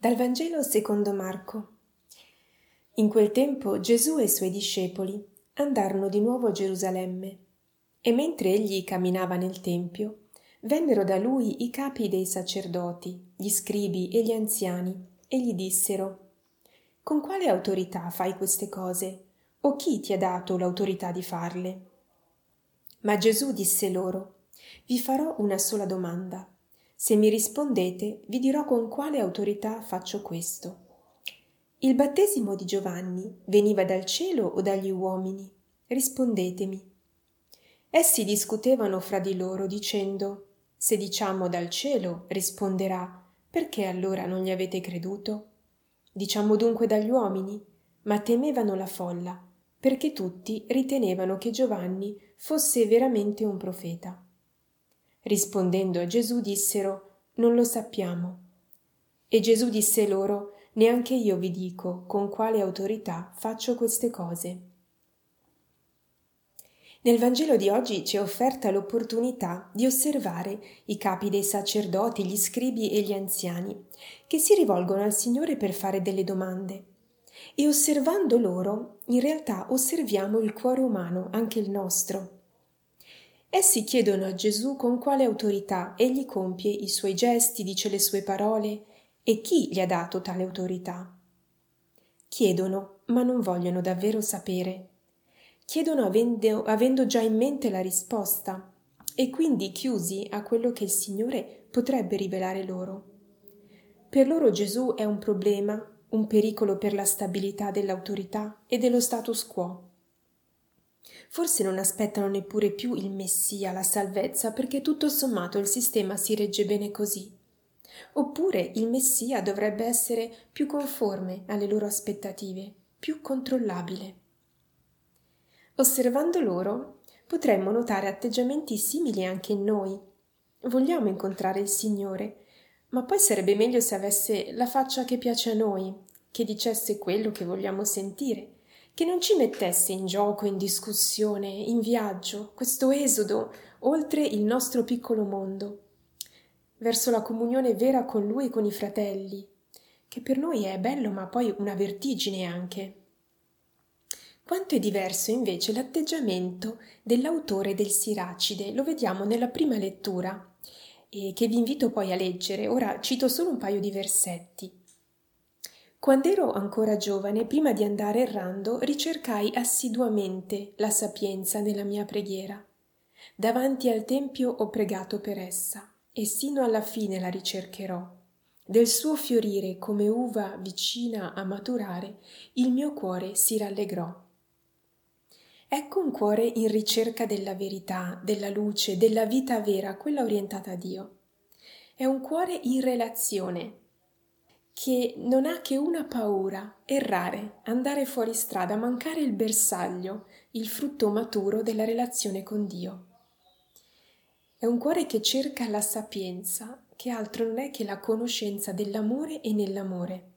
Dal Vangelo secondo Marco. In quel tempo Gesù e i suoi discepoli andarono di nuovo a Gerusalemme e mentre egli camminava nel Tempio, vennero da lui i capi dei sacerdoti, gli scribi e gli anziani e gli dissero Con quale autorità fai queste cose? O chi ti ha dato l'autorità di farle? Ma Gesù disse loro Vi farò una sola domanda se mi rispondete, vi dirò con quale autorità faccio questo. Il battesimo di Giovanni veniva dal cielo o dagli uomini? Rispondetemi. Essi discutevano fra di loro dicendo Se diciamo dal cielo, risponderà perché allora non gli avete creduto? Diciamo dunque dagli uomini? Ma temevano la folla, perché tutti ritenevano che Giovanni fosse veramente un profeta. Rispondendo a Gesù dissero Non lo sappiamo. E Gesù disse loro Neanche io vi dico con quale autorità faccio queste cose. Nel Vangelo di oggi ci è offerta l'opportunità di osservare i capi dei sacerdoti, gli scribi e gli anziani, che si rivolgono al Signore per fare delle domande. E osservando loro, in realtà osserviamo il cuore umano, anche il nostro. Essi chiedono a Gesù con quale autorità egli compie i suoi gesti, dice le sue parole e chi gli ha dato tale autorità. Chiedono, ma non vogliono davvero sapere. Chiedono avendo, avendo già in mente la risposta e quindi chiusi a quello che il Signore potrebbe rivelare loro. Per loro Gesù è un problema, un pericolo per la stabilità dell'autorità e dello status quo. Forse non aspettano neppure più il Messia, la salvezza, perché tutto sommato il sistema si regge bene così. Oppure il Messia dovrebbe essere più conforme alle loro aspettative, più controllabile. Osservando loro, potremmo notare atteggiamenti simili anche in noi. Vogliamo incontrare il Signore, ma poi sarebbe meglio se avesse la faccia che piace a noi, che dicesse quello che vogliamo sentire che non ci mettesse in gioco, in discussione, in viaggio, questo esodo oltre il nostro piccolo mondo, verso la comunione vera con Lui e con i fratelli, che per noi è bello ma poi una vertigine anche. Quanto è diverso invece l'atteggiamento dell'autore del Siracide, lo vediamo nella prima lettura, e che vi invito poi a leggere. Ora cito solo un paio di versetti. Quando ero ancora giovane, prima di andare errando, ricercai assiduamente la sapienza nella mia preghiera. Davanti al Tempio ho pregato per essa, e sino alla fine la ricercherò. Del suo fiorire come uva vicina a maturare, il mio cuore si rallegrò. Ecco un cuore in ricerca della verità, della luce, della vita vera, quella orientata a Dio. È un cuore in relazione, che non ha che una paura, errare, andare fuori strada, mancare il bersaglio, il frutto maturo della relazione con Dio. È un cuore che cerca la sapienza, che altro non è che la conoscenza dell'amore e nell'amore.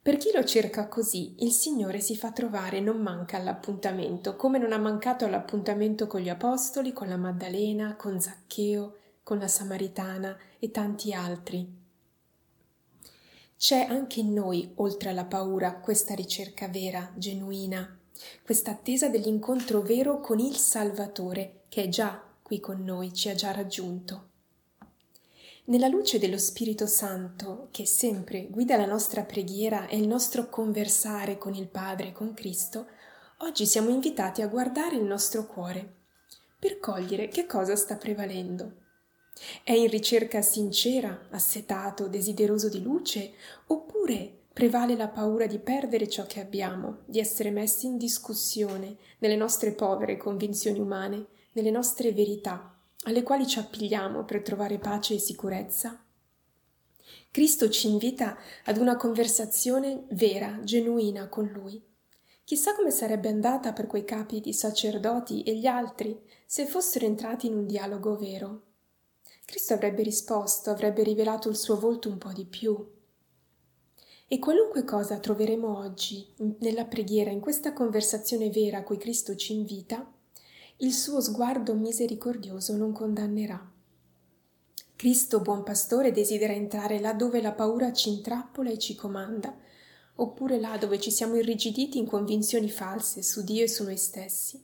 Per chi lo cerca così, il Signore si fa trovare non manca all'appuntamento, come non ha mancato all'appuntamento con gli Apostoli, con la Maddalena, con Zaccheo, con la Samaritana e tanti altri. C'è anche in noi, oltre alla paura, questa ricerca vera, genuina, questa attesa dell'incontro vero con il Salvatore, che è già qui con noi, ci ha già raggiunto. Nella luce dello Spirito Santo, che sempre guida la nostra preghiera e il nostro conversare con il Padre, con Cristo, oggi siamo invitati a guardare il nostro cuore per cogliere che cosa sta prevalendo è in ricerca sincera, assetato, desideroso di luce, oppure prevale la paura di perdere ciò che abbiamo, di essere messi in discussione nelle nostre povere convinzioni umane, nelle nostre verità, alle quali ci appigliamo per trovare pace e sicurezza? Cristo ci invita ad una conversazione vera, genuina con Lui. Chissà come sarebbe andata per quei capi di sacerdoti e gli altri se fossero entrati in un dialogo vero. Cristo avrebbe risposto, avrebbe rivelato il suo volto un po' di più. E qualunque cosa troveremo oggi nella preghiera, in questa conversazione vera a cui Cristo ci invita, il suo sguardo misericordioso non condannerà. Cristo, buon pastore, desidera entrare là dove la paura ci intrappola e ci comanda, oppure là dove ci siamo irrigiditi in convinzioni false su Dio e su noi stessi,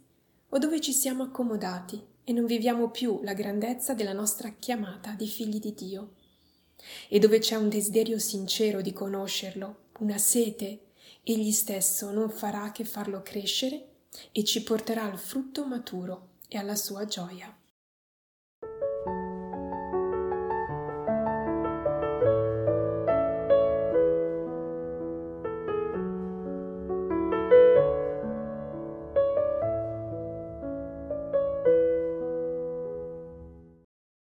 o dove ci siamo accomodati e non viviamo più la grandezza della nostra chiamata di figli di Dio, e dove c'è un desiderio sincero di conoscerlo, una sete, egli stesso non farà che farlo crescere e ci porterà al frutto maturo e alla sua gioia.